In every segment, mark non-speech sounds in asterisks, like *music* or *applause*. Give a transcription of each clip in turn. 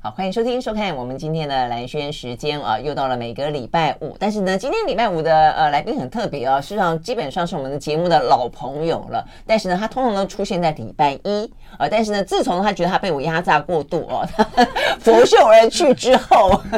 好，欢迎收听收看我们今天的兰轩时间啊，又到了每个礼拜五。但是呢，今天礼拜五的呃来宾很特别啊，事实上基本上是我们的节目的老朋友了。但是呢，他通常都出现在礼拜一啊。*laughs* 但是呢，自从他觉得他被我压榨过度哦，*laughs* 拂袖而去之后，*laughs*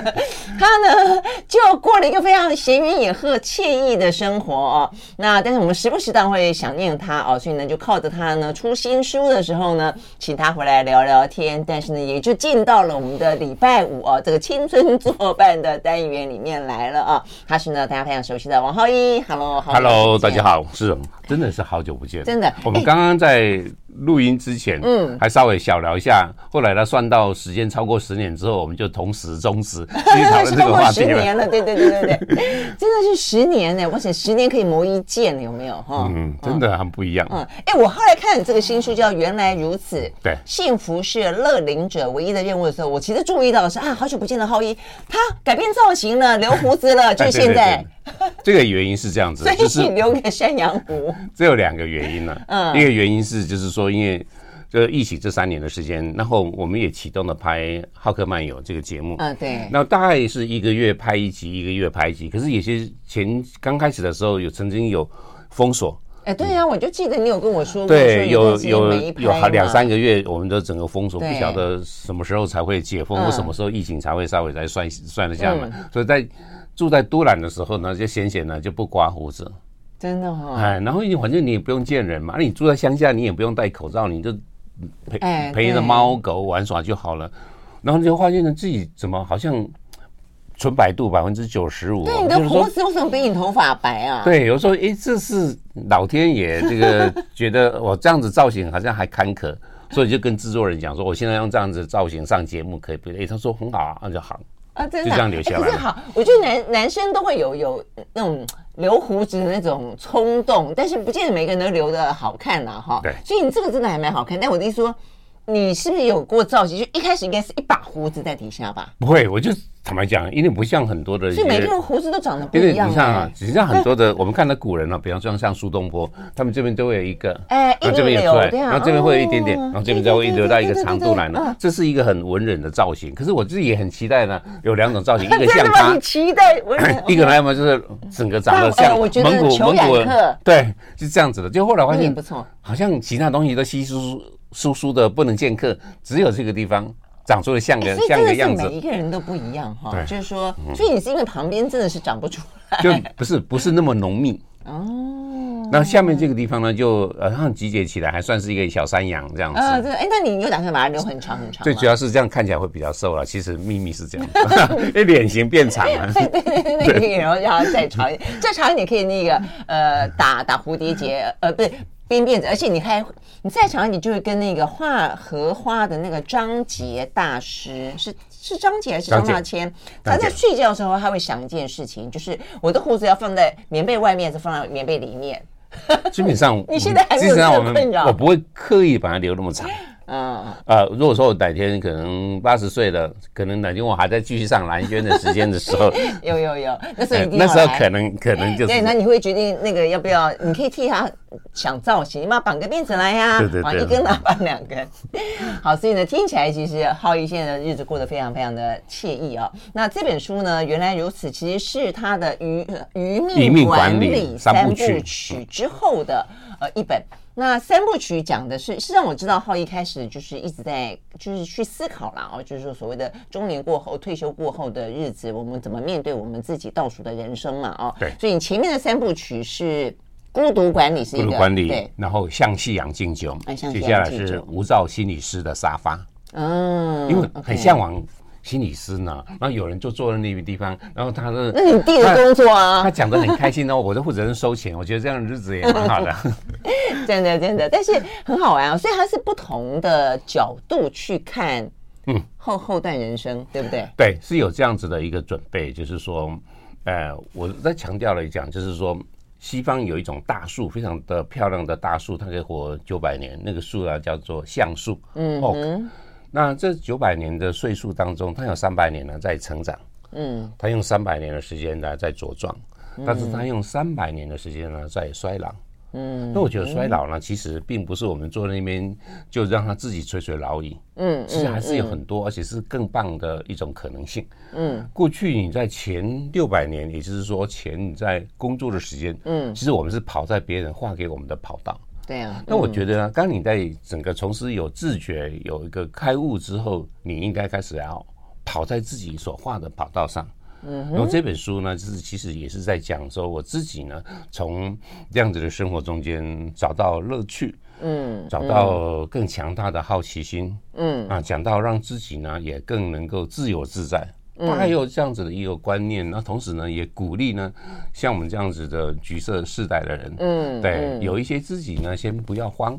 他呢就过了一个非常闲云野鹤、惬意的生活哦。那但是我们时不时当会想念他哦，所以呢，就靠着他呢出新书的时候呢，请他回来聊聊天。但是呢，也就进到了我们。的礼拜五哦，这个青春作伴的单元里面来了啊，他是呢大家非常熟悉的王浩一，Hello，Hello，大家好，是，真的是好久不见，真的，我们刚刚在。录音之前，嗯，还稍微小聊一下。后来他，算到时间超过十年之后，我们就同时终止 *laughs* 继续讨论这个话题了。十年了，对对对对对，*laughs* 真的是十年呢！我想十年可以磨一剑，有没有？哈，嗯，真的很不一样。嗯，哎，我后来看你这个新书叫《原来如此》，对，幸福是乐龄者唯一的任务的时候，我其实注意到的是啊，好久不见的浩一，他改变造型了，留胡子了，*laughs* 就是现在。*laughs* 这个原因是这样子，就是留给山羊湖。*laughs* 这有两个原因呢。嗯，一个原因是就是说，因为这疫情这三年的时间，然后我们也启动了拍《浩克漫游》这个节目。嗯，对。那大概是一个月拍一集，一个月拍一集。可是有些前刚开始的时候，有曾经有封锁。哎，对呀，我就记得你有跟我说过，对，有有有好两三个月，我们的整个封锁，不晓得什么时候才会解封，或什么时候疫情才会稍微再算算得下来。所以在住在都兰的时候呢，就闲闲呢就不刮胡子，真的哈。哎，然后你反正你也不用见人嘛，那你住在乡下，你也不用戴口罩，你就陪陪着猫狗玩耍就好了。然后你就发现呢，自己怎么好像纯白度百分之九十五。对，你的胡子为什么比你头发白啊？对，有时候哎，这是老天爷这个觉得我这样子造型好像还坎坷，所以就跟制作人讲说，我现在用这样子造型上节目可以不？哎，他说很好啊，那就好。啊，真的，就这样留下来。可是好，我觉得男男生都会有有那种留胡子的那种冲动，但是不见得每个人都留的好看呐，哈。对。所以你这个真的还蛮好看，但我的意思说。你是不是有过造型？就一开始应该是一把胡子在底下吧？不会，我就坦白讲，因为不像很多的，所以每个人胡子都长得不一样。你看啊，实际上很多的，我们看到古人呢，比方说像苏东坡，他们这边都会有一个，哎，然后这边也出来，然后这边会有一点点，然后这边再会留到一个长度来呢。这是一个很文人的造型。可是我自己也很期待呢，有两种造型，*laughs* 一个像他，期待文人，*laughs* 一个呢，要么就是整个长得像蒙古蒙古人，对，是这样子的。就后来发现不错，好像其他东西都稀疏。疏疏的不能见客，只有这个地方长出了像个像个样子。每一个人都不一样哈，就是说，所以你是因为旁边真的是长不出来，就不是不是那么浓密哦。那下面这个地方呢，就呃，像集结起来还算是一个小山羊这样子。呃，对，哎，那你有打算把它留很长很长？最主要是这样看起来会比较瘦了。其实秘密是这样，*laughs* *laughs* 哎，脸型变长了。*laughs* 对对对对，然后让它再长一点，再长一点可以那个呃打打蝴蝶结，呃，不是。编辫子，而且你还你再长，你就会跟那个画荷花的那个张杰大师，是是张杰还是张大千？他在睡觉的时候，他会想一件事情，就是我的胡子要放在棉被外面，还是放在棉被里面？*laughs* 基本上，你现在还没有这个困扰，我不会刻意把它留那么长。嗯呃，如果说我哪天可能八十岁了，可能哪天我还在继续上蓝轩的时间的时候，*laughs* 有有有，那时候那时候可能可能就是对，那你会决定那个要不要？你可以替他想造型，你把绑个辫子来呀，对对对，一根拿绑两根。*laughs* 好，所以呢，听起来其实浩一现在的日子过得非常非常的惬意啊。那这本书呢，原来如此，其实是他的余余命管理三部曲之后的呃一本。那三部曲讲的是，是让我知道浩一开始就是一直在就是去思考了哦，就是说所谓的中年过后、退休过后的日子，我们怎么面对我们自己倒数的人生嘛？哦，对，所以你前面的三部曲是孤独管理，是一个孤独管理，对，然后向夕阳敬酒，接下来是无照心理师的沙发，嗯，因为很向往。心理师呢，然后有人就坐在那个地方，然后他的 *laughs* 那你弟的工作啊，他讲的很开心哦，我就负责人收钱，我觉得这样的日子也蛮好的，*laughs* 真的真的，但是很好玩啊，所以他是不同的角度去看，嗯，后后段人生，对不对？对，是有这样子的一个准备，就是说，呃，我再强调了一讲，就是说，西方有一种大树，非常的漂亮的大树，它可以活九百年，那个树啊叫做橡树，嗯，Oak。那这九百年的岁数当中，它有三百年呢在成长，嗯，它用三百年的时间呢在茁壮，但是它用三百年的时间呢在衰老，嗯，那我觉得衰老呢，其实并不是我们坐在那边就让他自己垂垂老矣。嗯，其实还是有很多，而且是更棒的一种可能性。嗯，过去你在前六百年，也就是说前你在工作的时间，嗯，其实我们是跑在别人画给我们的跑道。对啊。那我觉得呢，当你在整个从事有自觉、有一个开悟之后，你应该开始要跑在自己所画的跑道上。嗯，然后这本书呢，就是其实也是在讲说我自己呢，从这样子的生活中间找到乐趣，嗯，找到更强大的好奇心，嗯啊，讲到让自己呢也更能够自由自在，大概有这样子的一个观念。那同时呢，也鼓励呢，像我们这样子的橘色世代的人，嗯，对，有一些自己呢，先不要慌，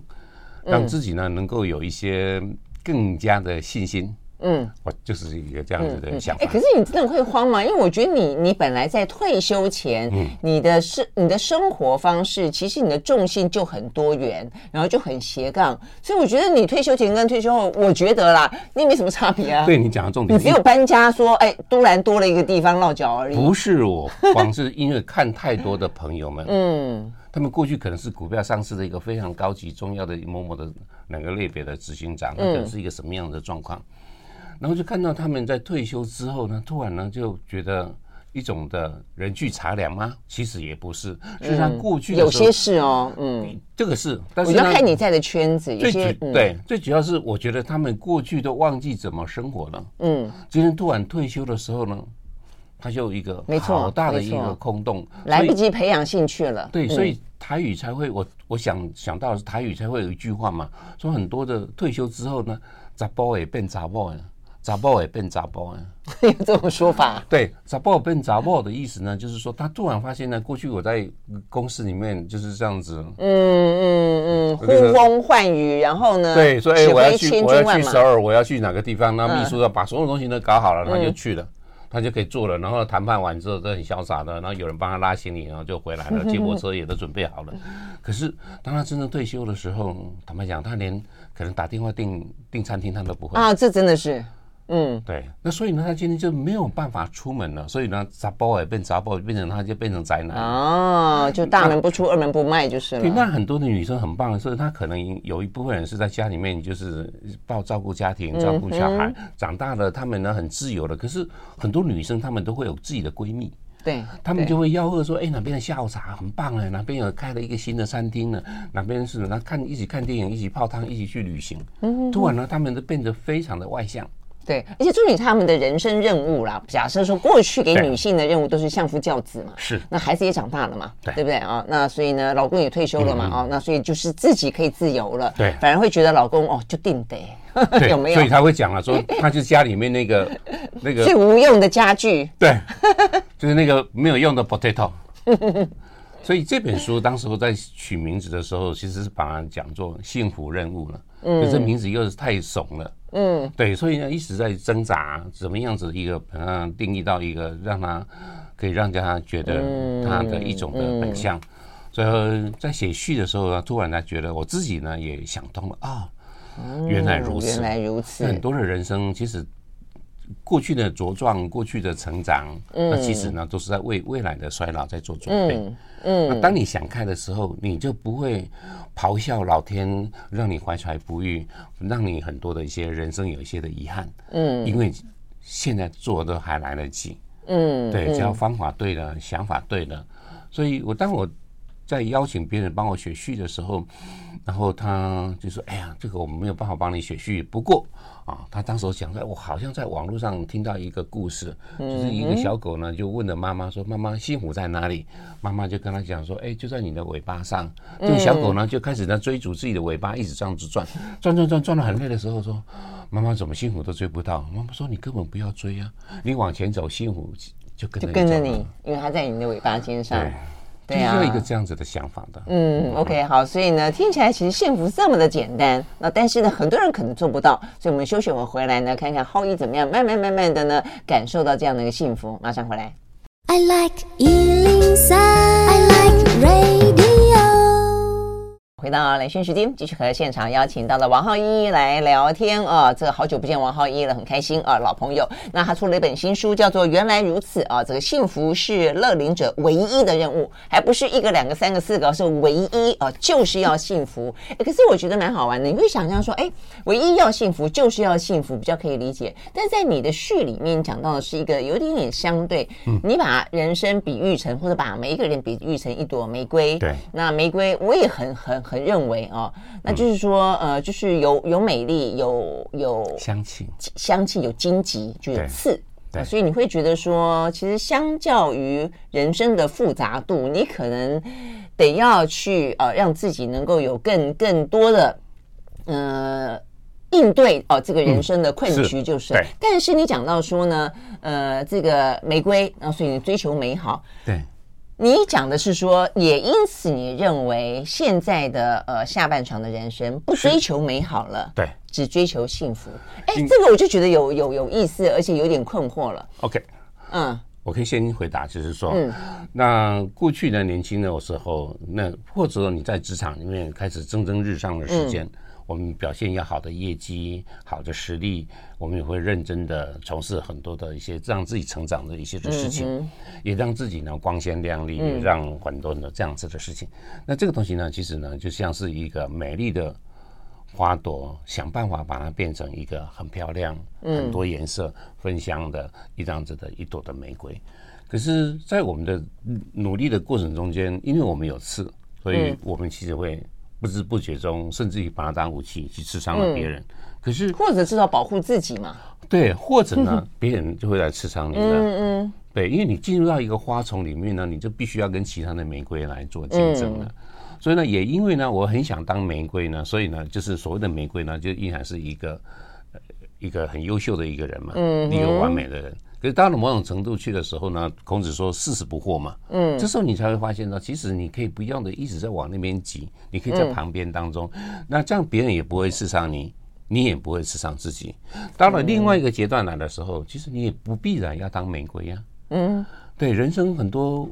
让自己呢能够有一些更加的信心。嗯，我就是一个这样子的想法。哎、嗯嗯欸，可是你真的会慌吗？因为我觉得你，你本来在退休前，嗯、你的生你的生活方式，其实你的重心就很多元，然后就很斜杠。所以我觉得你退休前跟退休后，我觉得啦，你也没什么差别啊。对，你讲的重点，你只有搬家说，哎、欸，突然多了一个地方落脚而已。不是我，光是因为看太多的朋友们，*laughs* 嗯，他们过去可能是股票上市的一个非常高级、重要的某某的两个类别的执行长，那可能是一个什么样的状况？然后就看到他们在退休之后呢，突然呢就觉得一种的人去茶凉吗？其实也不是，实际上过去有些是哦，嗯，这个是，但是我要看你在的圈子，有些对，最主要是我觉得他们过去都忘记怎么生活了，嗯，今天突然退休的时候呢，他就一个没错，好大的一个空洞，来不及培养兴趣了，对，所以台语才会，我我想想到的是台语才会有一句话嘛，说很多的退休之后呢，杂包也变杂包呀。杂报也变杂报啊，*laughs* 有这种说法？对，杂报变杂报的意思呢，就是说他突然发现呢，过去我在公司里面就是这样子，嗯嗯嗯，呼风唤雨，然后呢，对，所以我要去我要去首尔，我要去哪个地方，那秘书要把所有东西都搞好了，他就去了，他就可以做了，然后谈判完之后都很潇洒的，然后有人帮他拉行李，然后就回来了，接驳车也都准备好了。可是当他真正退休的时候，坦白讲，他连可能打电话订订餐厅他都不会啊，这真的是。嗯，对，那所以呢，他今天就没有办法出门了，所以呢，杂包也变杂包，变成他就变成宅男哦，就大门不出，二门不迈就是了。对，那很多的女生很棒，所以她可能有一部分人是在家里面，就是抱照顾家庭、照顾小孩，长大了，他们呢很自由的。可是很多女生她们都会有自己的闺蜜，对，她们就会吆喝说，哎，哪边的下午茶很棒哎，哪边有开了一个新的餐厅呢？哪边是那看一起看电影，一起泡汤，一起去旅行。嗯，突然呢，他们都变得非常的外向。对，而且重点他们的人生任务啦。假设说过去给女性的任务都是相夫教子嘛，是。那孩子也长大了嘛，对，对不对啊？那所以呢，老公也退休了嘛，啊、嗯，那所以就是自己可以自由了。对，反而会觉得老公哦，就定得，*laughs* 有没有？所以他会讲了，说他就是家里面那个 *laughs* 那个最无用的家具，对，就是那个没有用的 potato。所以这本书当时候在取名字的时候，其实是把它讲做幸福任务了。嗯，这名字又是太怂了。嗯，对，所以呢一直在挣扎，怎么样子一个把它定义到一个让他可以让家觉得他的一种的本相。所以在写序的时候呢，突然他觉得我自己呢也想通了啊，原来如此，原来如此。很多的人生其实过去的茁壮，过去的成长，那其实呢都是在为未来的衰老在做准备。嗯，那当你想开的时候，你就不会咆哮老天让你怀才不遇，让你很多的一些人生有一些的遗憾。嗯，因为现在做的还来得及。嗯，对，只要方法对了，想法对了，所以我当我在邀请别人帮我写序的时候，然后他就说：“哎呀，这个我们没有办法帮你写序，不过。”啊，他当时讲在，我好像在网络上听到一个故事，就是一个小狗呢，就问了妈妈说：“妈妈，幸福在哪里？”妈妈就跟他讲说：“哎，就在你的尾巴上。”这个小狗呢，就开始在追逐自己的尾巴，一直这样子转，转转转，转到很累的时候，说：“妈妈怎么幸福都追不到？”妈妈说：“你根本不要追啊，你往前走，幸福就跟着你，就跟着你，因为它在你的尾巴尖上。”对啊，有一个这样子的想法的。嗯，OK，好，所以呢，听起来其实幸福这么的简单，那但是呢，很多人可能做不到，所以我们休息会回来呢，看看浩一怎么样，慢慢慢慢的呢，感受到这样的一个幸福。马上回来。I like 103, I like radio. 回到兰萱时间，继续和现场邀请到了王浩一来聊天啊！这个好久不见王浩一了，很开心啊，老朋友。那他出了一本新书，叫做《原来如此》啊，这个幸福是乐龄者唯一的任务，还不是一个、两个、三个、四个，是唯一啊，就是要幸福。可是我觉得蛮好玩的，你会想象说，哎，唯一要幸福就是要幸福，比较可以理解。但在你的序里面讲到的是一个有点点相对，你把人生比喻成，或者把每一个人比喻成一朵玫瑰。对，那玫瑰我也很很。很认为啊，那就是说，呃，就是有有美丽，有有香气，香气有荆棘，就有刺，对，所以你会觉得说，其实相较于人生的复杂度，你可能得要去呃，让自己能够有更更多的呃应对哦，这个人生的困局就是。但是你讲到说呢，呃，这个玫瑰，然后所以你追求美好，对。你讲的是说，也因此你认为现在的呃下半场的人生不追求美好了，对，只追求幸福。哎，这个我就觉得有有有意思，而且有点困惑了。OK，嗯，我可以先回答，就是说，嗯，那过去的年轻的时候，那或者你在职场里面开始蒸蒸日上的时间。嗯我们表现要好的业绩、好的实力，我们也会认真的从事很多的一些让自己成长的一些的事情，嗯、也让自己呢光鲜亮丽，也让很多的这样子的事情。嗯、那这个东西呢，其实呢，就像是一个美丽的花朵，想办法把它变成一个很漂亮、很多颜色、芬香的一张子的一朵的玫瑰。可是，在我们的努力的过程中间，因为我们有刺，所以我们其实会。不知不觉中，甚至于把它当武器去刺伤了别人。嗯、可是，或者至少保护自己嘛？对，或者呢，*laughs* 别人就会来刺伤你的。嗯嗯。对，因为你进入到一个花丛里面呢，你就必须要跟其他的玫瑰来做竞争了。嗯、所以呢，也因为呢，我很想当玫瑰呢，所以呢，就是所谓的玫瑰呢，就依然是一个一个很优秀的一个人嘛，嗯，一个完美的人。可是到了某种程度去的时候呢，孔子说四十不惑嘛，嗯，这时候你才会发现到，其实你可以不要的一直在往那边挤，你可以在旁边当中，嗯、那这样别人也不会刺伤你，你也不会刺伤自己。到了另外一个阶段来的时候，其实你也不必然要当玫瑰呀，嗯，对，人生很多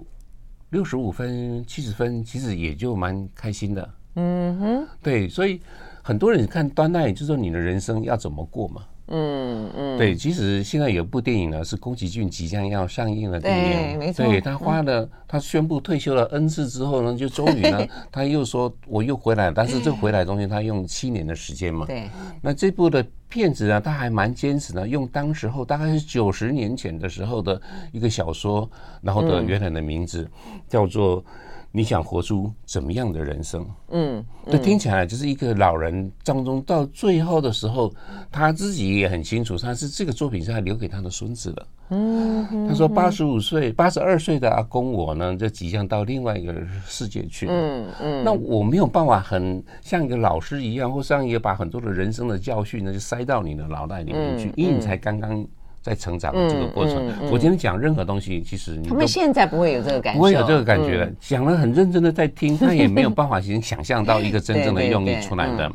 六十五分、七十分，其实也就蛮开心的，嗯哼，对，所以很多人看端奈，就是说你的人生要怎么过嘛。嗯嗯，对，其实现在有部电影呢，是宫崎骏即将要上映的电影，对，没错。对，他花了，嗯、他宣布退休了 N 次之后呢，就终于呢，*laughs* 他又说我又回来了，但是这回来中间他用七年的时间嘛。对。那这部的片子呢，他还蛮坚持的，用当时候大概是九十年前的时候的一个小说，然后的原来的名字、嗯、叫做。你想活出怎么样的人生？嗯，这听起来就是一个老人当中，到最后的时候，他自己也很清楚，他是这个作品是他留给他的孙子的。嗯，他说八十五岁、八十二岁的阿公我呢，就即将到另外一个世界去。嗯嗯，那我没有办法很像一个老师一样，或像一个把很多的人生的教训呢，就塞到你的脑袋里面去，因为你才刚刚。在成长的这个过程，嗯嗯嗯、我今天讲任何东西，其实你他们现在不会有这个感觉，不会有这个感觉了。讲了、嗯、很认真的在听，他也没有办法先想象到一个真正的 *laughs* 用意出来的。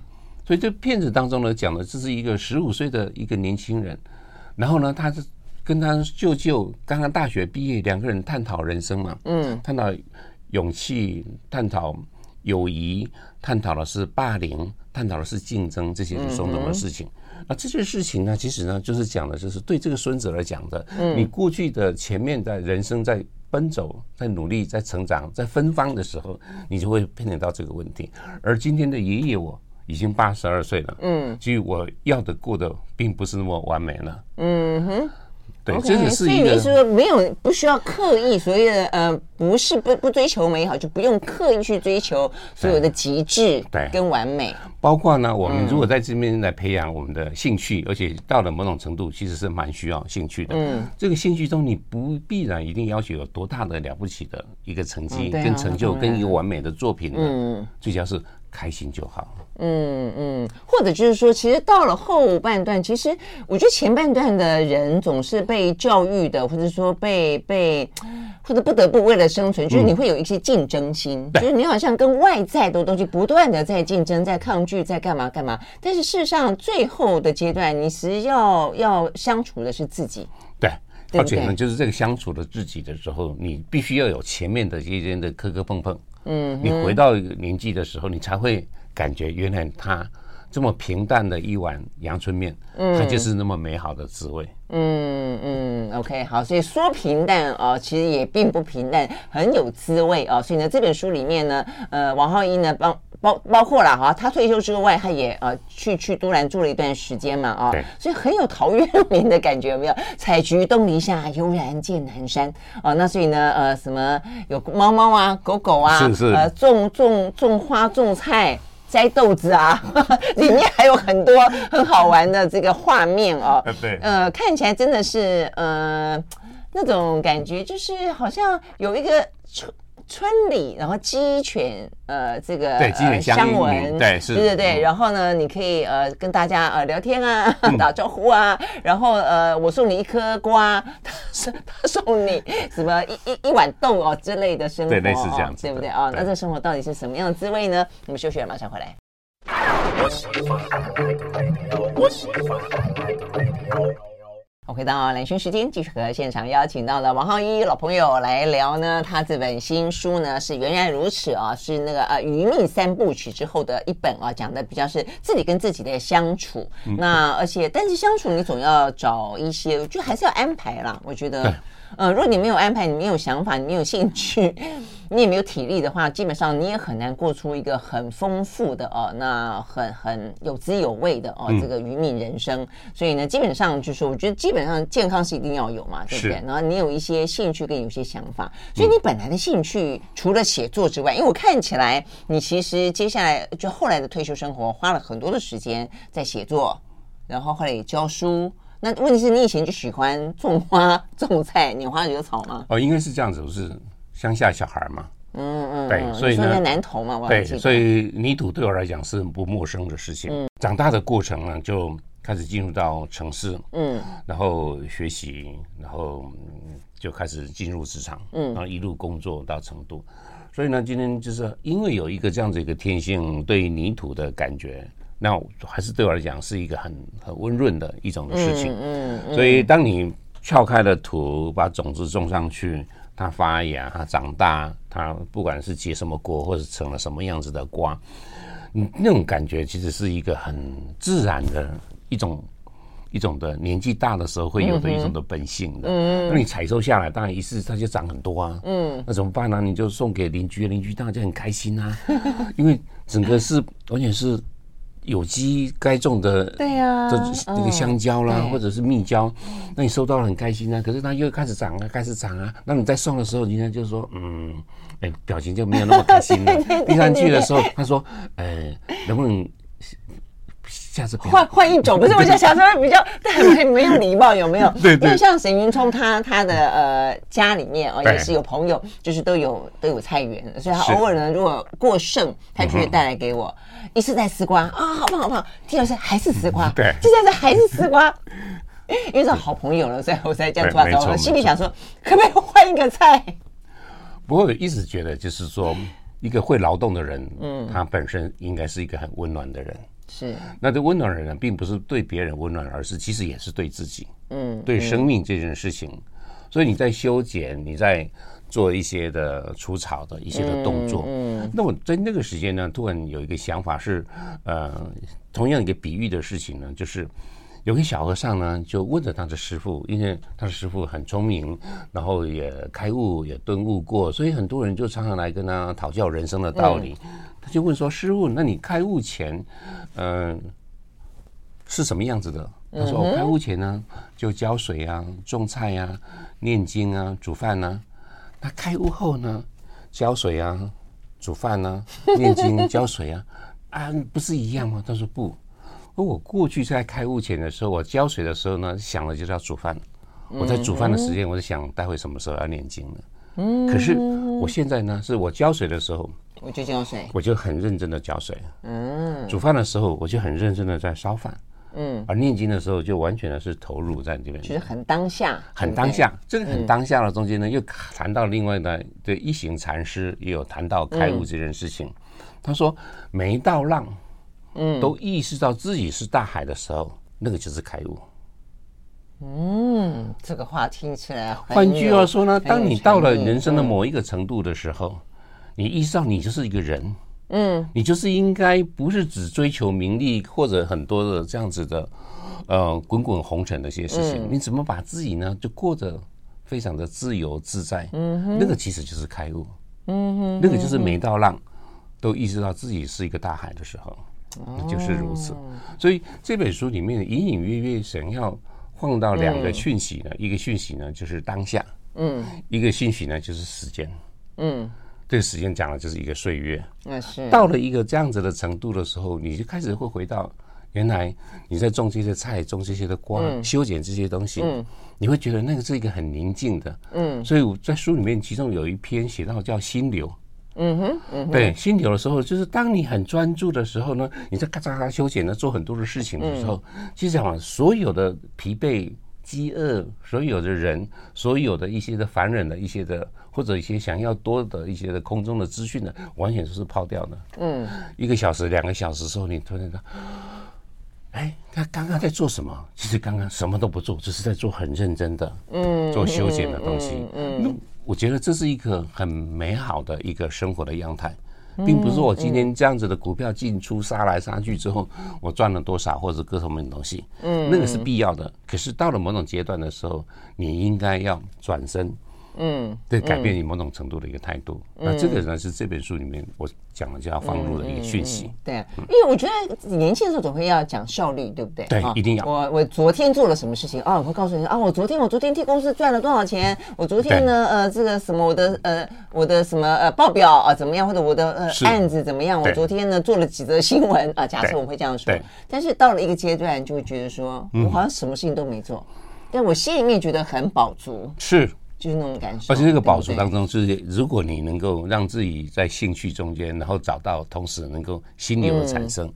所以这片子当中呢，讲的这是一个十五岁的一个年轻人，然后呢，他是跟他舅舅刚刚大学毕业，两个人探讨人生嘛，嗯，探讨勇气，探讨友谊，探讨的是霸凌，探讨的是竞争这些种种的事情。嗯啊，这些事情呢，其实呢，就是讲的，就是对这个孙子来讲的。嗯，你过去的前面的人生在奔走、在努力、在成长、在芬芳的时候，你就会面临到这个问题。而今天的爷爷我已经八十二岁了，嗯，所以我要的过得并不是那么完美了。嗯哼。对，okay, 这个是所以你是说没有不需要刻意所谓的呃，不是不不追求美好，就不用刻意去追求所有的极致对跟完美。包括呢，我们如果在这边来培养我们的兴趣，嗯、而且到了某种程度，其实是蛮需要兴趣的。嗯，这个兴趣中你不必然一定要求有多大的了不起的一个成绩跟成就，跟一个完美的作品。嗯，最主要是。开心就好。嗯嗯，或者就是说，其实到了后半段，其实我觉得前半段的人总是被教育的，或者说被被或者不得不为了生存，就是你会有一些竞争心，就是你好像跟外在的东西不断的在竞争，在抗拒，在干嘛干嘛。但是事实上，最后的阶段，你其实要要相处的是自己。对，而且呢，就是这个相处的自己的时候，你必须要有前面的这些的磕磕碰碰。嗯，你回到年纪的时候，你才会感觉原来它这么平淡的一碗阳春面，嗯，它就是那么美好的滋味。嗯嗯，OK，好，所以说平淡哦，其实也并不平淡，很有滋味哦。所以呢，这本书里面呢，呃，王浩一呢帮。包包括了哈，他退休之外，他也呃去去都兰住了一段时间嘛啊，所以很有陶渊明的感觉，有没有？采菊东篱下，悠然见南山啊。那所以呢，呃，什么有猫猫啊，狗狗啊，是是，呃，种种种花种菜摘豆子啊，*laughs* 里面还有很多很好玩的这个画面哦。对，呃，看起来真的是呃那种感觉，就是好像有一个。村里，然后鸡犬，呃，这个对鸡犬相闻，对是，对对对。然后呢，你可以呃跟大家呃聊天啊，*laughs* 打招呼啊。然后呃，我送你一颗瓜，他送他送你什么一一一碗豆哦之类的生活，对，类似这样子，对不对啊？那这生活到底是什么样的滋味呢？我们休息了，马上回来。回到蓝轩时间，继续和现场邀请到了王浩一老朋友来聊呢。他这本新书呢是原来如此啊，是那个呃余命三部曲之后的一本啊，讲的比较是自己跟自己的相处。嗯、那而且，但是相处你总要找一些，就还是要安排啦。我觉得。呃，如果你没有安排，你没有想法，你没有兴趣，*laughs* 你也没有体力的话，基本上你也很难过出一个很丰富的哦，那很很有滋有味的哦，这个余命人生。嗯、所以呢，基本上就是我觉得基本上健康是一定要有嘛，对不对？然后你有一些兴趣跟有些想法，所以你本来的兴趣除了写作之外，因为我看起来你其实接下来就后来的退休生活花了很多的时间在写作，然后后来也教书。那问题是你以前就喜欢种花、种菜、拈花惹草吗？哦，应该是这样子，我是乡下小孩嘛。嗯嗯，对，所以呢，在南投嘛，对，所以泥土对我来讲是很不陌生的事情。嗯，长大的过程呢，就开始进入到城市，嗯，然后学习，然后就开始进入职场，嗯，然后一路工作到成都。所以呢，今天就是因为有一个这样子一个天性，对泥土的感觉。那还是对我来讲是一个很很温润的一种的事情，嗯嗯，所以当你撬开了土，把种子种上去，它发芽，它长大，它不管是结什么果，或者成了什么样子的瓜，嗯，那种感觉其实是一个很自然的一种一种的年纪大的时候会有的一种的本性的，嗯，那你采收下来，当然一次它就长很多啊，嗯，那怎么办呢？你就送给邻居，邻居当然就很开心啊，*laughs* 因为整个是完全是。有机该种的，对呀，这那个香蕉啦，或者是蜜蕉，那你收到了很开心啊。可是它又开始长啊，开始长啊。那你在送的时候，人家就说，嗯，哎，表情就没有那么开心了。*laughs* 第三句的时候，他说，哎，能不能下次换换一种？不是，我想小时候比较，但没没有礼貌，有没有？*laughs* 对对。因为像沈云聪，他他的呃家里面哦，也是有朋友，就是都有都有菜园，所以他偶尔呢，如果过剩，他就会带来给我。一次带丝瓜啊，好棒好棒！第二次还是丝瓜，对，第三次还是丝瓜，*laughs* 因为是好朋友了，所以我才这样抓到。我心里想说，可不可以换一个菜？不过我一直觉得，就是说，一个会劳动的人，嗯，他本身应该是一个很温暖的人。是，那这温暖的人呢，并不是对别人温暖，而是其实也是对自己，嗯，对生命这件事情。所以你在修剪，你在。做一些的除草的一些的动作，嗯，嗯，那我在那个时间呢，突然有一个想法是，呃，同样一个比喻的事情呢，就是有个小和尚呢，就问着他的师傅，因为他的师傅很聪明，然后也开悟，也顿悟过，所以很多人就常常来跟他讨教人生的道理。嗯，他就问说：“师傅，那你开悟前，嗯，呃，是什么样子的？”他说：“我开悟前呢，就浇水啊，种菜呀，啊，念经啊，煮饭啊。”那开悟后呢，浇水啊，煮饭啊，念经浇水啊，啊，不是一样吗？他说不，而我过去在开悟前的时候，我浇水的时候呢，想的就是要煮饭。我在煮饭的时间，我就想待会什么时候要念经了。嗯，可是我现在呢，是我浇水的时候，我就浇水，我就很认真的浇水。嗯，煮饭的时候，我就很认真的在烧饭。嗯，而念经的时候就完全的是投入在这边，其实很当下，很当下。这个很当下的中间呢，又谈到另外的对一行禅师也有谈到开悟这件事情。他说，每一道浪，嗯，都意识到自己是大海的时候，那个就是开悟。嗯，这个话听起来，换句话说呢，当你到了人生的某一个程度的时候，你意识到你就是一个人，嗯，你就是应该不是只追求名利或者很多的这样子的，呃，滚滚红尘的一些事情，你怎么把自己呢就过得非常的自由自在？嗯，那个其实就是开悟，嗯哼，那个就是每道浪都意识到自己是一个大海的时候，就是如此。所以这本书里面隐隐约约想要放到两个讯息呢，一个讯息呢就是当下，嗯，一个讯息呢就是时间，嗯。这个时间讲的就是一个岁月，那是。到了一个这样子的程度的时候，你就开始会回到原来你在种这些菜、种这些的瓜、修剪这些东西，嗯。你会觉得那个是一个很宁静的，嗯，所以我在书里面其中有一篇写到叫心流，嗯哼，对，心流的时候，就是当你很专注的时候呢，你在咔嚓咔修剪呢，做很多的事情的时候，其实讲所有的疲惫。饥饿，所有的人，所有的一些的烦人的一些的，或者一些想要多的一些的空中的资讯呢，完全都是抛掉的。嗯，一个小时、两个小时之后，你突然说，哎，他刚刚在做什么？其实刚刚什么都不做，只是在做很认真的，嗯，做修剪的东西。嗯，那我觉得这是一个很美好的一个生活的样态。并不是说我今天这样子的股票进出杀来杀去之后，我赚了多少或者各方面的东西，嗯，那个是必要的。可是到了某种阶段的时候，你应该要转身。嗯，对，改变你某种程度的一个态度。嗯、那这个呢，是这本书里面我讲了就要放入的一个讯息。嗯嗯、对，因为我觉得年轻的时候总会要讲效率，对不对？对，一定要。我我昨天做了什么事情啊？我会告诉你啊，我昨天我昨天替公司赚了多少钱？我昨天呢，呃，这个什么我的呃我的什么呃报表啊怎么样？或者我的呃案子怎么样？我昨天呢做了几则新闻啊？假设我会这样说。但是到了一个阶段，就会觉得说我好像什么事情都没做，但我心里面觉得很饱足。是。就是那种感受，而且这个饱足当中，就是如果你能够让自己在兴趣中间，然后找到，同时能够心流的产生，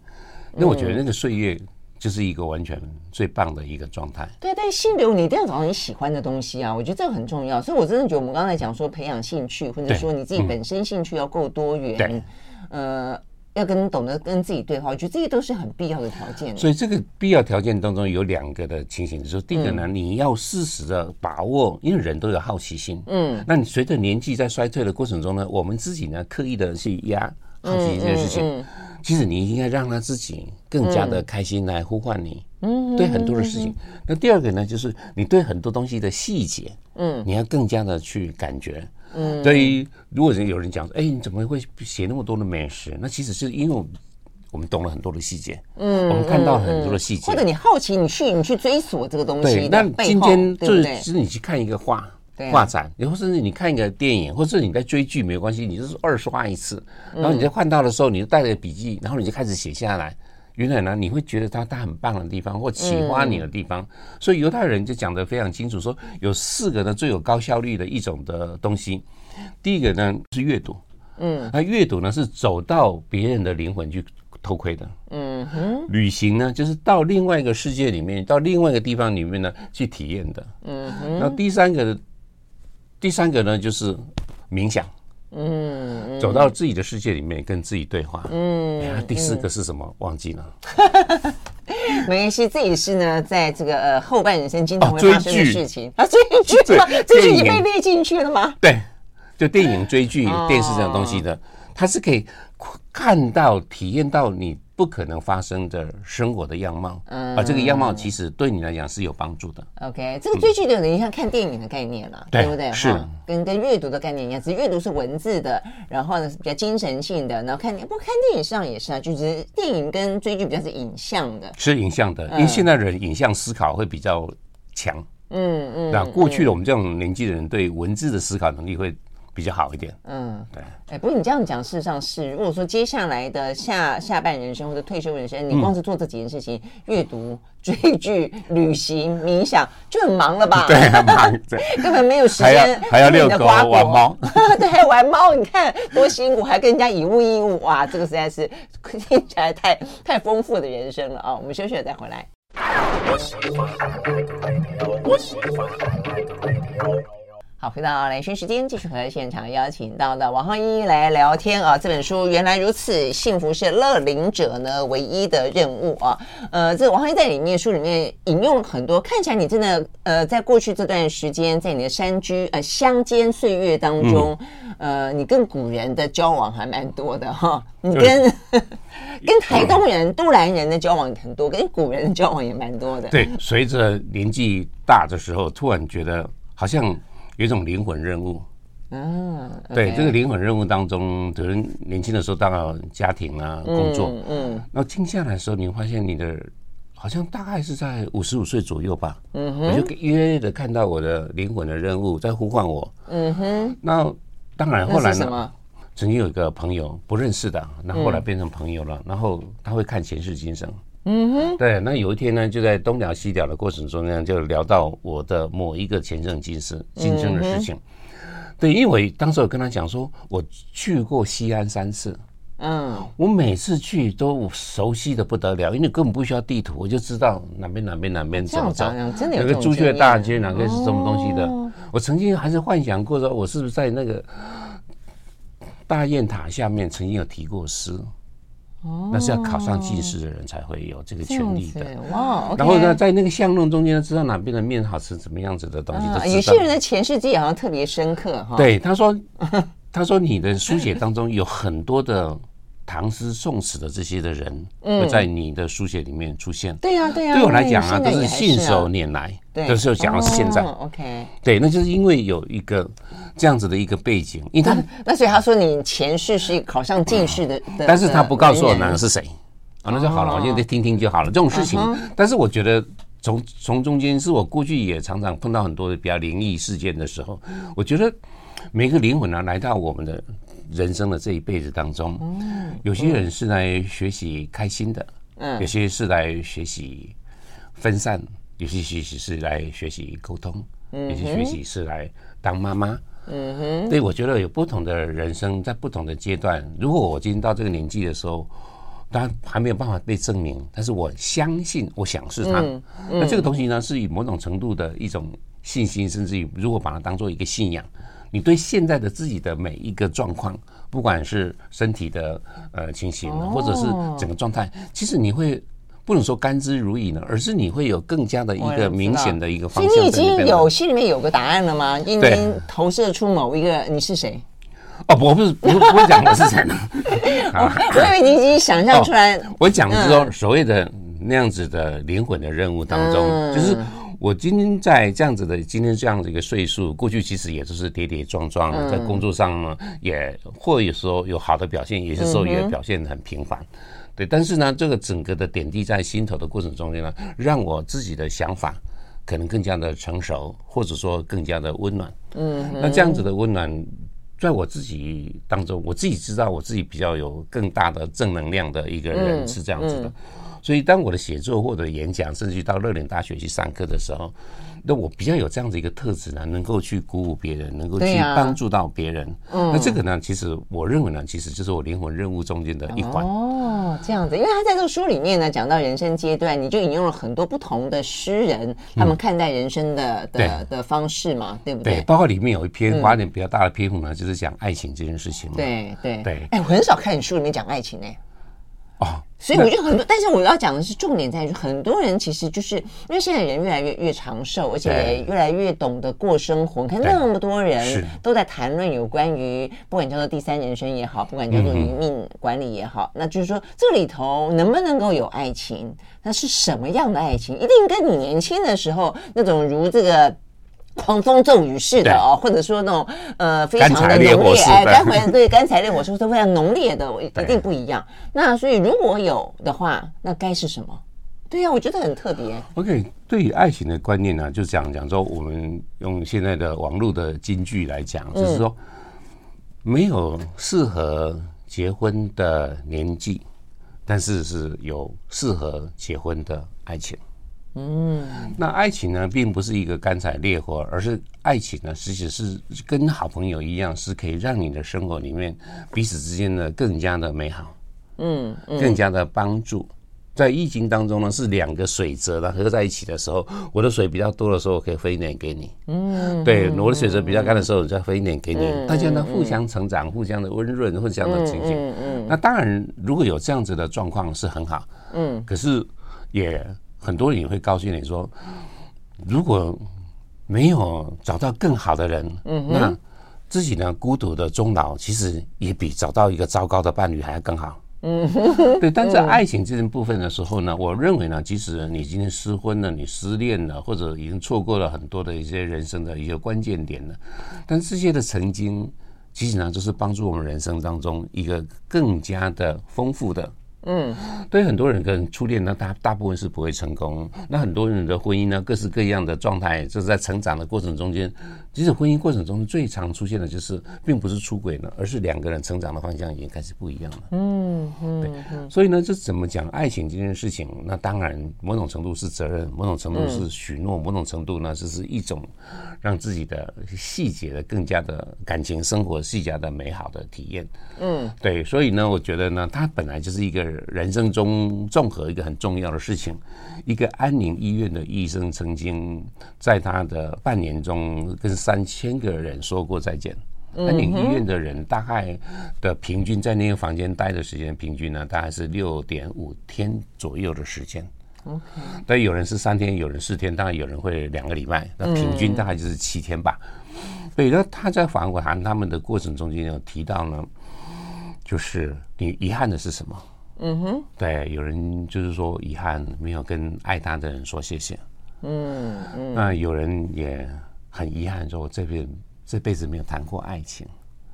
那我觉得那个岁月就是一个完全最棒的一个状态。对，但是心流你一定要找到你喜欢的东西啊，我觉得这个很重要。所以我真的觉得我们刚才讲说培养兴趣，或者说你自己本身兴趣要够多元，呃。要跟懂得跟自己对话，我觉得这些都是很必要的条件。所以这个必要条件当中有两个的情形，就是第一个呢，你要适时的把握，因为人都有好奇心。嗯，那你随着年纪在衰退的过程中呢，我们自己呢刻意的去压好奇心这件事情，其实你应该让他自己更加的开心来呼唤你。嗯，对很多的事情。那第二个呢，就是你对很多东西的细节，嗯，你要更加的去感觉。嗯，所以如果有人讲说，哎，你怎么会写那么多的美食？那其实是因为我们懂了很多的细节，嗯，我们看到很多的细节，或者你好奇，你去你去追索这个东西。对，那今天就是其实你去看一个画画展，然后甚至你看一个电影，或者你在追剧没有关系，你就是二刷一次，然后你在看到的时候，你就带着笔记，然后你就开始写下来。原来呢，你会觉得他他很棒的地方，或启发你的地方，所以犹太人就讲得非常清楚，说有四个呢最有高效率的一种的东西。第一个呢是阅读，嗯，那阅读呢是走到别人的灵魂去偷窥的，嗯哼。旅行呢就是到另外一个世界里面，到另外一个地方里面呢去体验的，嗯哼。那第三个，第三个呢就是冥想。嗯，走到自己的世界里面跟自己对话。嗯，哎，第四个是什么？忘记了。*laughs* 没关系，这也是呢，在这个呃后半人生经常会发生的事情啊。追剧吗？追剧已经被列进去了吗？对，就电影、追剧、电视这种东西的，它是可以看到、体验到你。不可能发生的生活的样貌，嗯，而这个样貌其实对你来讲是有帮助的。OK，这个追剧的有点像看电影的概念了，对不对？是，跟跟阅读的概念一样，只是阅读是文字的，然后呢是比较精神性的，然后看不过看电影上也是啊，就是电影跟追剧比较是影像的，是影像的，因为现在人影像思考会比较强，嗯嗯，那过去的我们这种年纪的人对文字的思考能力会。比较好一点，嗯，对，哎，不过你这样讲，事实上是，如果说接下来的下下半人生或者退休人生，你光是做这几件事情，阅读、追剧、旅行、冥想，就很忙了吧？*laughs* 对，很忙，*laughs* 对，根本没有时间，还要遛狗、玩猫，*laughs* 对，还玩猫，你看多辛苦，还跟人家以物易物，哇，这个实在是听起来太太丰富的人生了啊！我们休息了再回来。好，回到兰萱时间，继续和现场邀请到的王浩一来聊天啊。这本书原来如此，幸福是乐龄者呢唯一的任务啊。呃，这个王浩一在里面书里面引用了很多，看起来你真的呃，在过去这段时间，在你的山居呃乡间岁月当中，嗯、呃，你跟古人的交往还蛮多的哈。你跟跟台东人、都兰人的交往很多，跟古人的交往也蛮多的。对，随着年纪大的时候，突然觉得好像。有一种灵魂任务，嗯，对，这个灵魂任务当中，可能年轻的时候当然家庭啊，工作，嗯，然后静下来的时候，你会发现你的好像大概是在五十五岁左右吧，嗯哼，我就约约的看到我的灵魂的任务在呼唤我，嗯哼，那当然后来呢，曾经有一个朋友不认识的，那后来变成朋友了，然后他会看前世今生。嗯哼，对，那有一天呢，就在东聊西聊的过程中呢，就聊到我的某一个前生今世今生的事情。对，因为当时我跟他讲说，我去过西安三次，嗯，我每次去都熟悉的不得了，因为根本不需要地图，我就知道哪边哪边哪边怎么走，真的有那个朱雀大街哪个是什么东西的。我曾经还是幻想过说，我是不是在那个大雁塔下面曾经有提过诗。哦，那是要考上进士的人才会有这个权利的哇。然后呢，在那个巷弄中间呢，知道哪边的面好吃，怎么样子的东西都知道。有些人的前世记忆好像特别深刻哈。对，他说，*laughs* 他说你的书写当中有很多的唐诗宋词的这些的人会在你的书写里面出现。对呀，对呀。对我来讲啊，都是信手拈来。对，这时候讲的是现在。OK。对，那就是因为有一个。这样子的一个背景，因为他那所以他说你前世是考上进士的，但是他不告诉我那个是谁啊，那就好了，我就得听听就好了。这种事情，但是我觉得从从中间是我过去也常常碰到很多的比较灵异事件的时候，我觉得每个灵魂呢来到我们的人生的这一辈子当中，有些人是来学习开心的，嗯，有些是来学习分散，有些学习是来学习沟通，有些学习是来当妈妈。嗯哼，对，我觉得有不同的人生，在不同的阶段。如果我今天到这个年纪的时候，当然还没有办法被证明，但是我相信，我想是他。嗯嗯、那这个东西呢，是以某种程度的一种信心，甚至于如果把它当做一个信仰，你对现在的自己的每一个状况，不管是身体的呃情形，或者是整个状态，其实你会。不能说甘之如饴呢，而是你会有更加的一个明显的一个方向。所以你已经有心里面有个答案了吗？已经投射出某一个你是谁？哦，我不是，不不会讲我是谁呢？*laughs* 啊，我以为你已经想象出来。我讲的是说所谓的那样子的灵魂的任务当中，就是我今天在这样子的今天这样子一个岁数，过去其实也就是跌跌撞撞，在工作上呢，也或有时候有好的表现，有些时候也表现得很平凡。对，但是呢，这个整个的点滴在心头的过程中间呢，让我自己的想法可能更加的成熟，或者说更加的温暖。嗯，那这样子的温暖，在我自己当中，我自己知道我自己比较有更大的正能量的一个人是这样子的。所以，当我的写作或者演讲，甚至于到乐龄大学去上课的时候。那我比较有这样子一个特质呢，能够去鼓舞别人，能够去帮助到别人。嗯，那这个呢，其实我认为呢，其实就是我灵魂任务中间的一环。哦，这样子，因为他在这个书里面呢，讲到人生阶段，你就引用了很多不同的诗人，他们看待人生的的的方式嘛，对不对？对，包括里面有一篇花点比较大的篇幅呢，就是讲爱情这件事情。对对对。哎，我很少看你书里面讲爱情哎。哦。所以我觉得很多，但是我要讲的是重点在于，很多人其实就是因为现在人越来越越长寿，而且也越来越懂得过生活。你看那么多人都在谈论有关于不管叫做第三人生也好，不管叫做余命管理也好，那就是说这里头能不能够有爱情？那是什么样的爱情？一定跟你年轻的时候那种如这个。狂风骤雨式的哦，或者说那种呃非常的浓烈，哎，干柴对干柴烈火是不是非常浓烈的？一定不一样。*laughs* 那所以如果有的话，那该是什么？对呀，我觉得很特别。OK，对于爱情的观念呢，就讲讲说，我们用现在的网络的金句来讲，就是说没有适合结婚的年纪，但是是有适合结婚的爱情。嗯，那爱情呢，并不是一个干柴烈火，而是爱情呢，其实是跟好朋友一样，是可以让你的生活里面彼此之间的更加的美好，嗯，更加的帮助，在易经当中呢，是两个水泽呢合在一起的时候，我的水比较多的时候，我可以分一点给你。嗯，对，我的水泽比较干的时候，我再分一点给你。大家呢互相成长，互相的温润，互相的亲近。嗯嗯。那当然，如果有这样子的状况是很好。嗯。可是也很多人也会告诉你说，如果没有找到更好的人，嗯，那自己呢孤独的终老，其实也比找到一个糟糕的伴侣还要更好。嗯，对，但在爱情这件部分的时候呢，我认为呢，即使你今天失婚了，你失恋了，或者已经错过了很多的一些人生的一些关键点了，但这些的曾经，其实呢，就是帮助我们人生当中一个更加的丰富的。嗯，对很多人跟初恋呢，大大部分是不会成功。那很多人的婚姻呢，各式各样的状态，就是在成长的过程中间，其实婚姻过程中最常出现的就是，并不是出轨了，而是两个人成长的方向已经开始不一样了。嗯嗯，对。所以呢，这怎么讲爱情这件事情？那当然，某种程度是责任，某种程度是许诺，某种程度呢，这是一种让自己的细节的更加的感情生活细节的美好的体验。嗯，对。所以呢，我觉得呢，它本来就是一个。人生中综合一个很重要的事情，一个安宁医院的医生曾经在他的半年中跟三千个人说过再见。安宁医院的人大概的平均在那个房间待的时间，平均呢大概是六点五天左右的时间。但有人是三天，有人四天，当然有人会两个礼拜，那平均大概就是七天吧。对，那他在访谈他们的过程中间有提到呢，就是你遗憾的是什么？嗯哼，对，有人就是说遗憾没有跟爱他的人说谢谢，嗯嗯，那有人也很遗憾说这辈这辈子没有谈过爱情，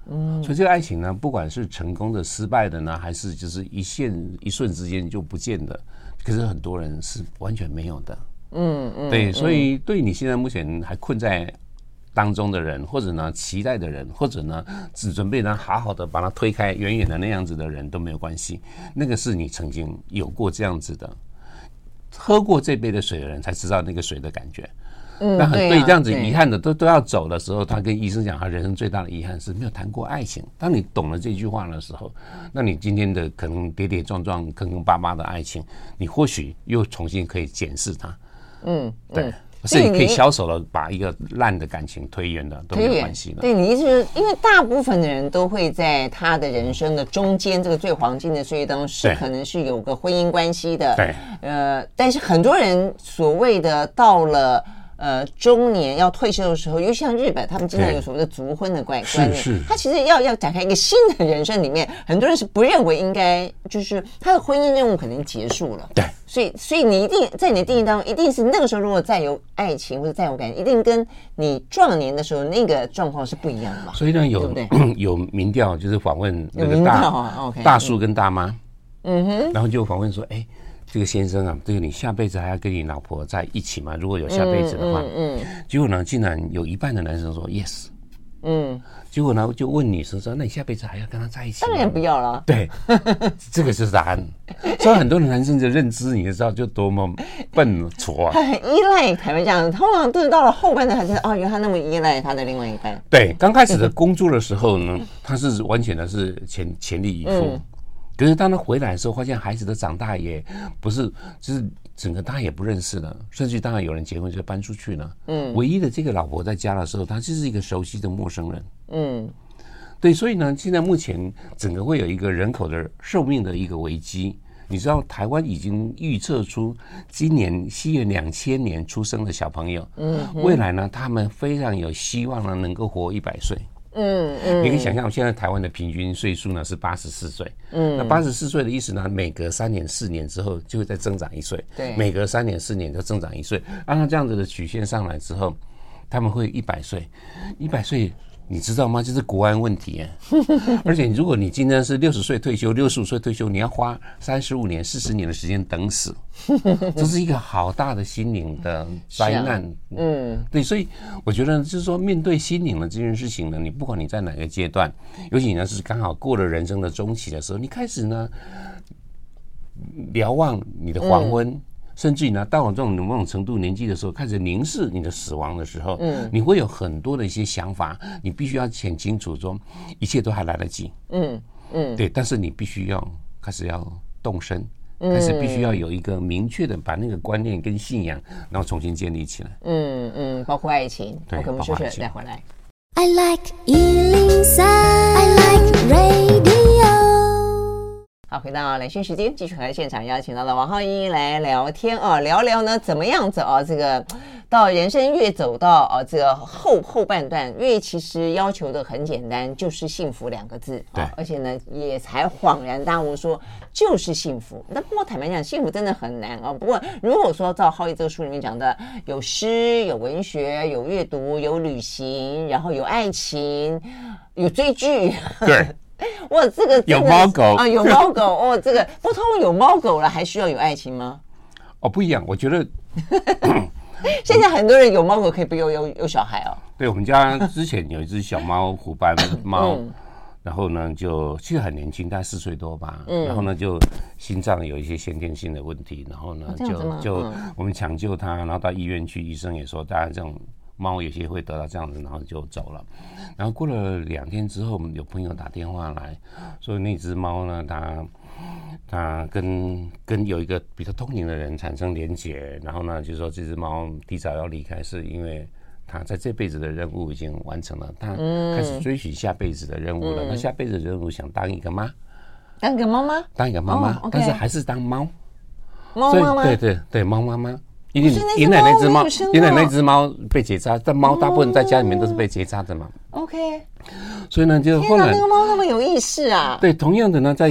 嗯，所以这个爱情呢，不管是成功的、失败的呢，还是就是一线一瞬之间就不见的，可是很多人是完全没有的，嗯嗯，对，所以对你现在目前还困在。当中的人，或者呢期待的人，或者呢只准备呢好好的把它推开远远的那样子的人都没有关系。那个是你曾经有过这样子的，喝过这杯的水的人才知道那个水的感觉。嗯，那很对这样子遗憾的都都要走的时候，他跟医生讲，他人生最大的遗憾是没有谈过爱情。当你懂了这句话的时候，那你今天的可能跌跌撞撞、坑坑巴巴的爱情，你或许又重新可以检视它。嗯，对。是你可以消手了，把一个烂的感情推远的都没有关系的。对，你意思是因为大部分的人都会在他的人生的中间这个最黄金的岁月当中，是可能是有个婚姻关系的。对，呃，但是很多人所谓的到了。呃，中年要退休的时候，尤其像日本，他们经常有所谓的族婚的观观念。他其实要要展开一个新的人生里面，很多人是不认为应该，就是他的婚姻任务可能结束了。对，所以所以你一定在你的定义当中，一定是那个时候如果再有爱情或者再有感情，一定跟你壮年的时候那个状况是不一样的嘛。所以呢，有有民调就是访问那个大、啊 okay, 大叔跟大妈，嗯哼，然后就访问说，哎。这个先生啊，这个你下辈子还要跟你老婆在一起吗？如果有下辈子的话，嗯，结果呢，竟然有一半的男生说 yes，嗯，结果呢，就问女生说，那你下辈子还要跟他在一起吗？当然不要了。对，这个就是答案。*laughs* 所以很多的男生的认知，你就知道就多么笨拙啊。他很依赖，坦白讲，通常都是到了后半段才知道，哦，原来他那么依赖他的另外一半。对，刚开始的工作的时候呢，他是完全的是全全力以赴。可是当他回来的时候，发现孩子都长大，也不是，就是整个他也不认识了，甚至当然有人结婚就搬出去了。嗯，唯一的这个老婆在家的时候，他就是一个熟悉的陌生人。嗯，对，所以呢，现在目前整个会有一个人口的寿命的一个危机。你知道台湾已经预测出今年西元两千年出生的小朋友，嗯，未来呢，他们非常有希望呢，能够活一百岁。嗯嗯，你可以想象，现在台湾的平均岁数呢是八十四岁。嗯，那八十四岁的意思呢，每隔三年、四年之后就会再增长一岁。对，每隔三年、四年就增长一岁。按照这样子的曲线上来之后，他们会一百岁，一百岁。你知道吗？这是国安问题，*laughs* 而且如果你今天是六十岁退休，六十五岁退休，你要花三十五年、四十年的时间等死，*laughs* 这是一个好大的心灵的灾难。嗯，对，所以我觉得就是说，面对心灵的这件事情呢，你不管你在哪个阶段，尤其呢是刚好过了人生的中期的时候，你开始呢瞭望你的黄昏。甚至于呢，到了这种某种程度年纪的时候，开始凝视你的死亡的时候，嗯，你会有很多的一些想法，你必须要想清楚，说一切都还来得及，嗯嗯，对，但是你必须要开始要动身，但是必须要有一个明确的把那个观念跟信仰，然后重新建立起来。嗯嗯，包括爱情。对，我们休息再回来。I like 103, I like radio。好，回到来讯时间，继续和现场邀请到了王浩一来聊天啊，聊聊呢怎么样子啊？这个到人生越走到啊这个后后半段，越其实要求的很简单，就是幸福两个字。啊，而且呢也才恍然大悟说就是幸福。那不过坦白讲，幸福真的很难啊。不过如果说照浩一这个书里面讲的，有诗、有文学、有阅读、有旅行，然后有爱情、有追剧，对。*laughs* 哇，这个有猫狗啊，有猫狗哦，这个不通有猫狗了，还需要有爱情吗？哦，不一样，我觉得 *laughs* 现在很多人有猫狗可以不用有有小孩哦。对，我们家之前有一只小猫，虎斑猫，然后呢就其实很年轻，大概四岁多吧，嗯，然后呢就心脏有一些先天性的问题，然后呢就就我们抢救它，然后到医院去，医生也说大家这种。猫有些会得到这样子，然后就走了。然后过了两天之后，有朋友打电话来说，那只猫呢，它它跟跟有一个比较通灵的人产生连结，然后呢，就说这只猫提早要离开，是因为它在这辈子的任务已经完成了，它开始追寻下辈子的任务了。那下辈子的任务想当一个妈，当一个妈妈，当一个妈妈，但是还是当猫。猫妈妈，对对对，猫妈妈。因为原来那只猫，原来那只猫被结扎，但猫大部分在家里面都是被结扎的嘛。OK，所以呢，就后来那个猫那么有意识啊。对，同样的呢，在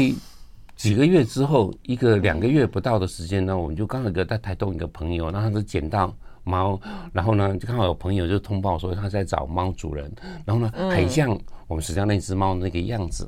几个月之后，一个两个月不到的时间呢，我们就刚好一个在台东一个朋友，然后他就捡到猫，然后呢，就刚好有朋友就通报说他在找猫主人，然后呢，很像我们实际上那只猫那个样子。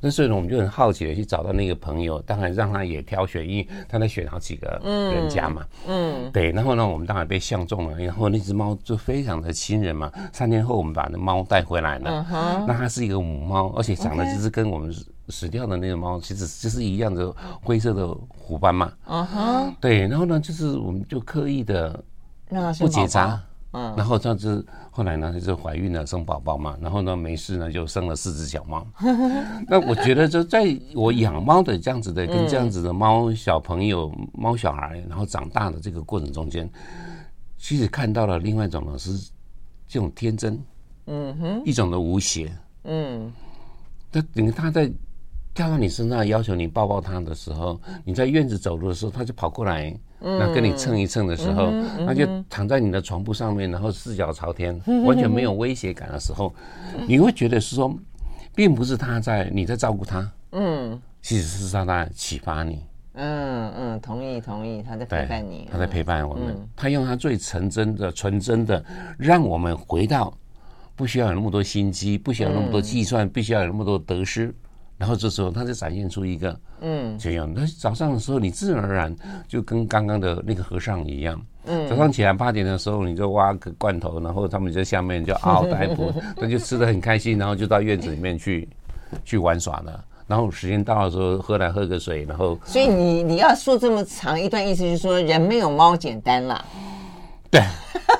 那所以呢，我们就很好奇的去找到那个朋友，当然让他也挑选，因为他在选好几个人家嘛。嗯，嗯对。然后呢，我们当然被相中了，然后那只猫就非常的亲人嘛。三天后，我们把那猫带回来了。那它是一个母猫，而且长得就是跟我们死掉的那个猫其实就是一样的灰色的虎斑嘛。嗯哼。对，然后呢，就是我们就刻意的不结扎。嗯，然后这样子，后来呢，就是怀孕了，生宝宝嘛，然后呢，没事呢，就生了四只小猫。*laughs* 那我觉得，就在我养猫的这样子的，跟这样子的猫小朋友、猫小孩，然后长大的这个过程中间，其实看到了另外一种呢，是这种天真，嗯哼，一种的无邪，嗯，他等于他在跳到你身上，要求你抱抱他的时候，你在院子走路的时候，他就跑过来。那跟你蹭一蹭的时候，那就躺在你的床铺上面，然后四脚朝天，完全没有威胁感的时候，你会觉得是说，并不是他在你在照顾他，嗯，其实是他在启发你，嗯嗯，同意同意，他在陪伴你，他在陪伴我们，他用他最纯真的纯真的，让我们回到不需要有那么多心机，不需要那么多计算，不需要有那么多得失。然后这时候，他就展现出一个，嗯，这样。那早上的时候，你自然而然就跟刚刚的那个和尚一样，嗯，早上起来八点的时候，你就挖个罐头，然后他们在下面就嗷嗷待哺，*laughs* 他就吃的很开心，然后就到院子里面去去玩耍了。然后时间到的时候，喝来喝个水，然后。所以你你要说这么长一段意思，就是说人没有猫简单了。对，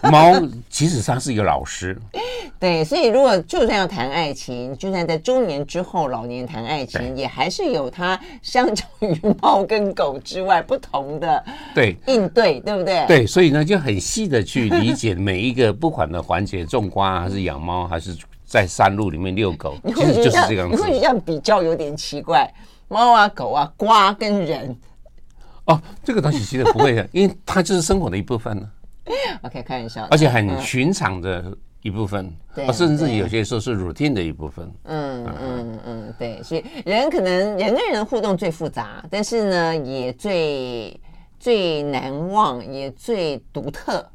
*laughs* 猫其实上是一个老师。*laughs* 对，所以如果就算要谈爱情，就算在中年之后、老年谈爱情，也还是有它相较于猫跟狗之外不同的对应对，对不对？对，所以呢就很细的去理解每一个不管的环节，种瓜还是养猫，还是在山路里面遛狗，*laughs* 其实就是这样子。你会这样比较有点奇怪，猫啊、狗啊、瓜跟人。哦，这个东西其实不会的，因为它就是生活的一部分呢。*laughs* OK，开玩笑，而且很寻常的一部分，对，甚至有些时候是 routine 的一部分。嗯嗯嗯，对，所以人可能人跟人互动最复杂，但是呢，也最最难忘，也最独特，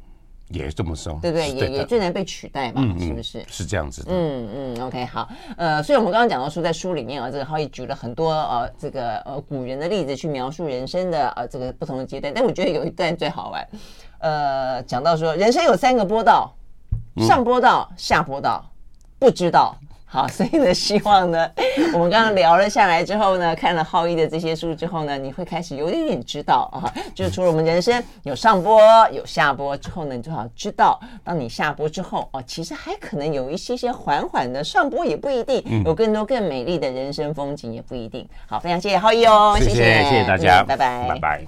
也这么说，对不对？也也最难被取代嘛？是不是？是这样子的。嗯嗯，OK，好，呃，所以我们刚刚讲到说，在书里面啊，这个浩毅举了很多呃这个呃古人的例子去描述人生的呃这个不同的阶段，但我觉得有一段最好玩。呃，讲到说人生有三个波道，上波道、下波道，不知道。好，所以呢，希望呢，*laughs* 我们刚刚聊了下来之后呢，看了浩一的这些书之后呢，你会开始有一点知道啊，就是除了我们人生有上波有下波之后呢，你最好知道，当你下波之后哦，其实还可能有一些些缓缓的上波，也不一定有更多更美丽的人生风景，也不一定。好，非常谢谢浩一哦，谢谢，谢谢大家，拜拜，拜拜。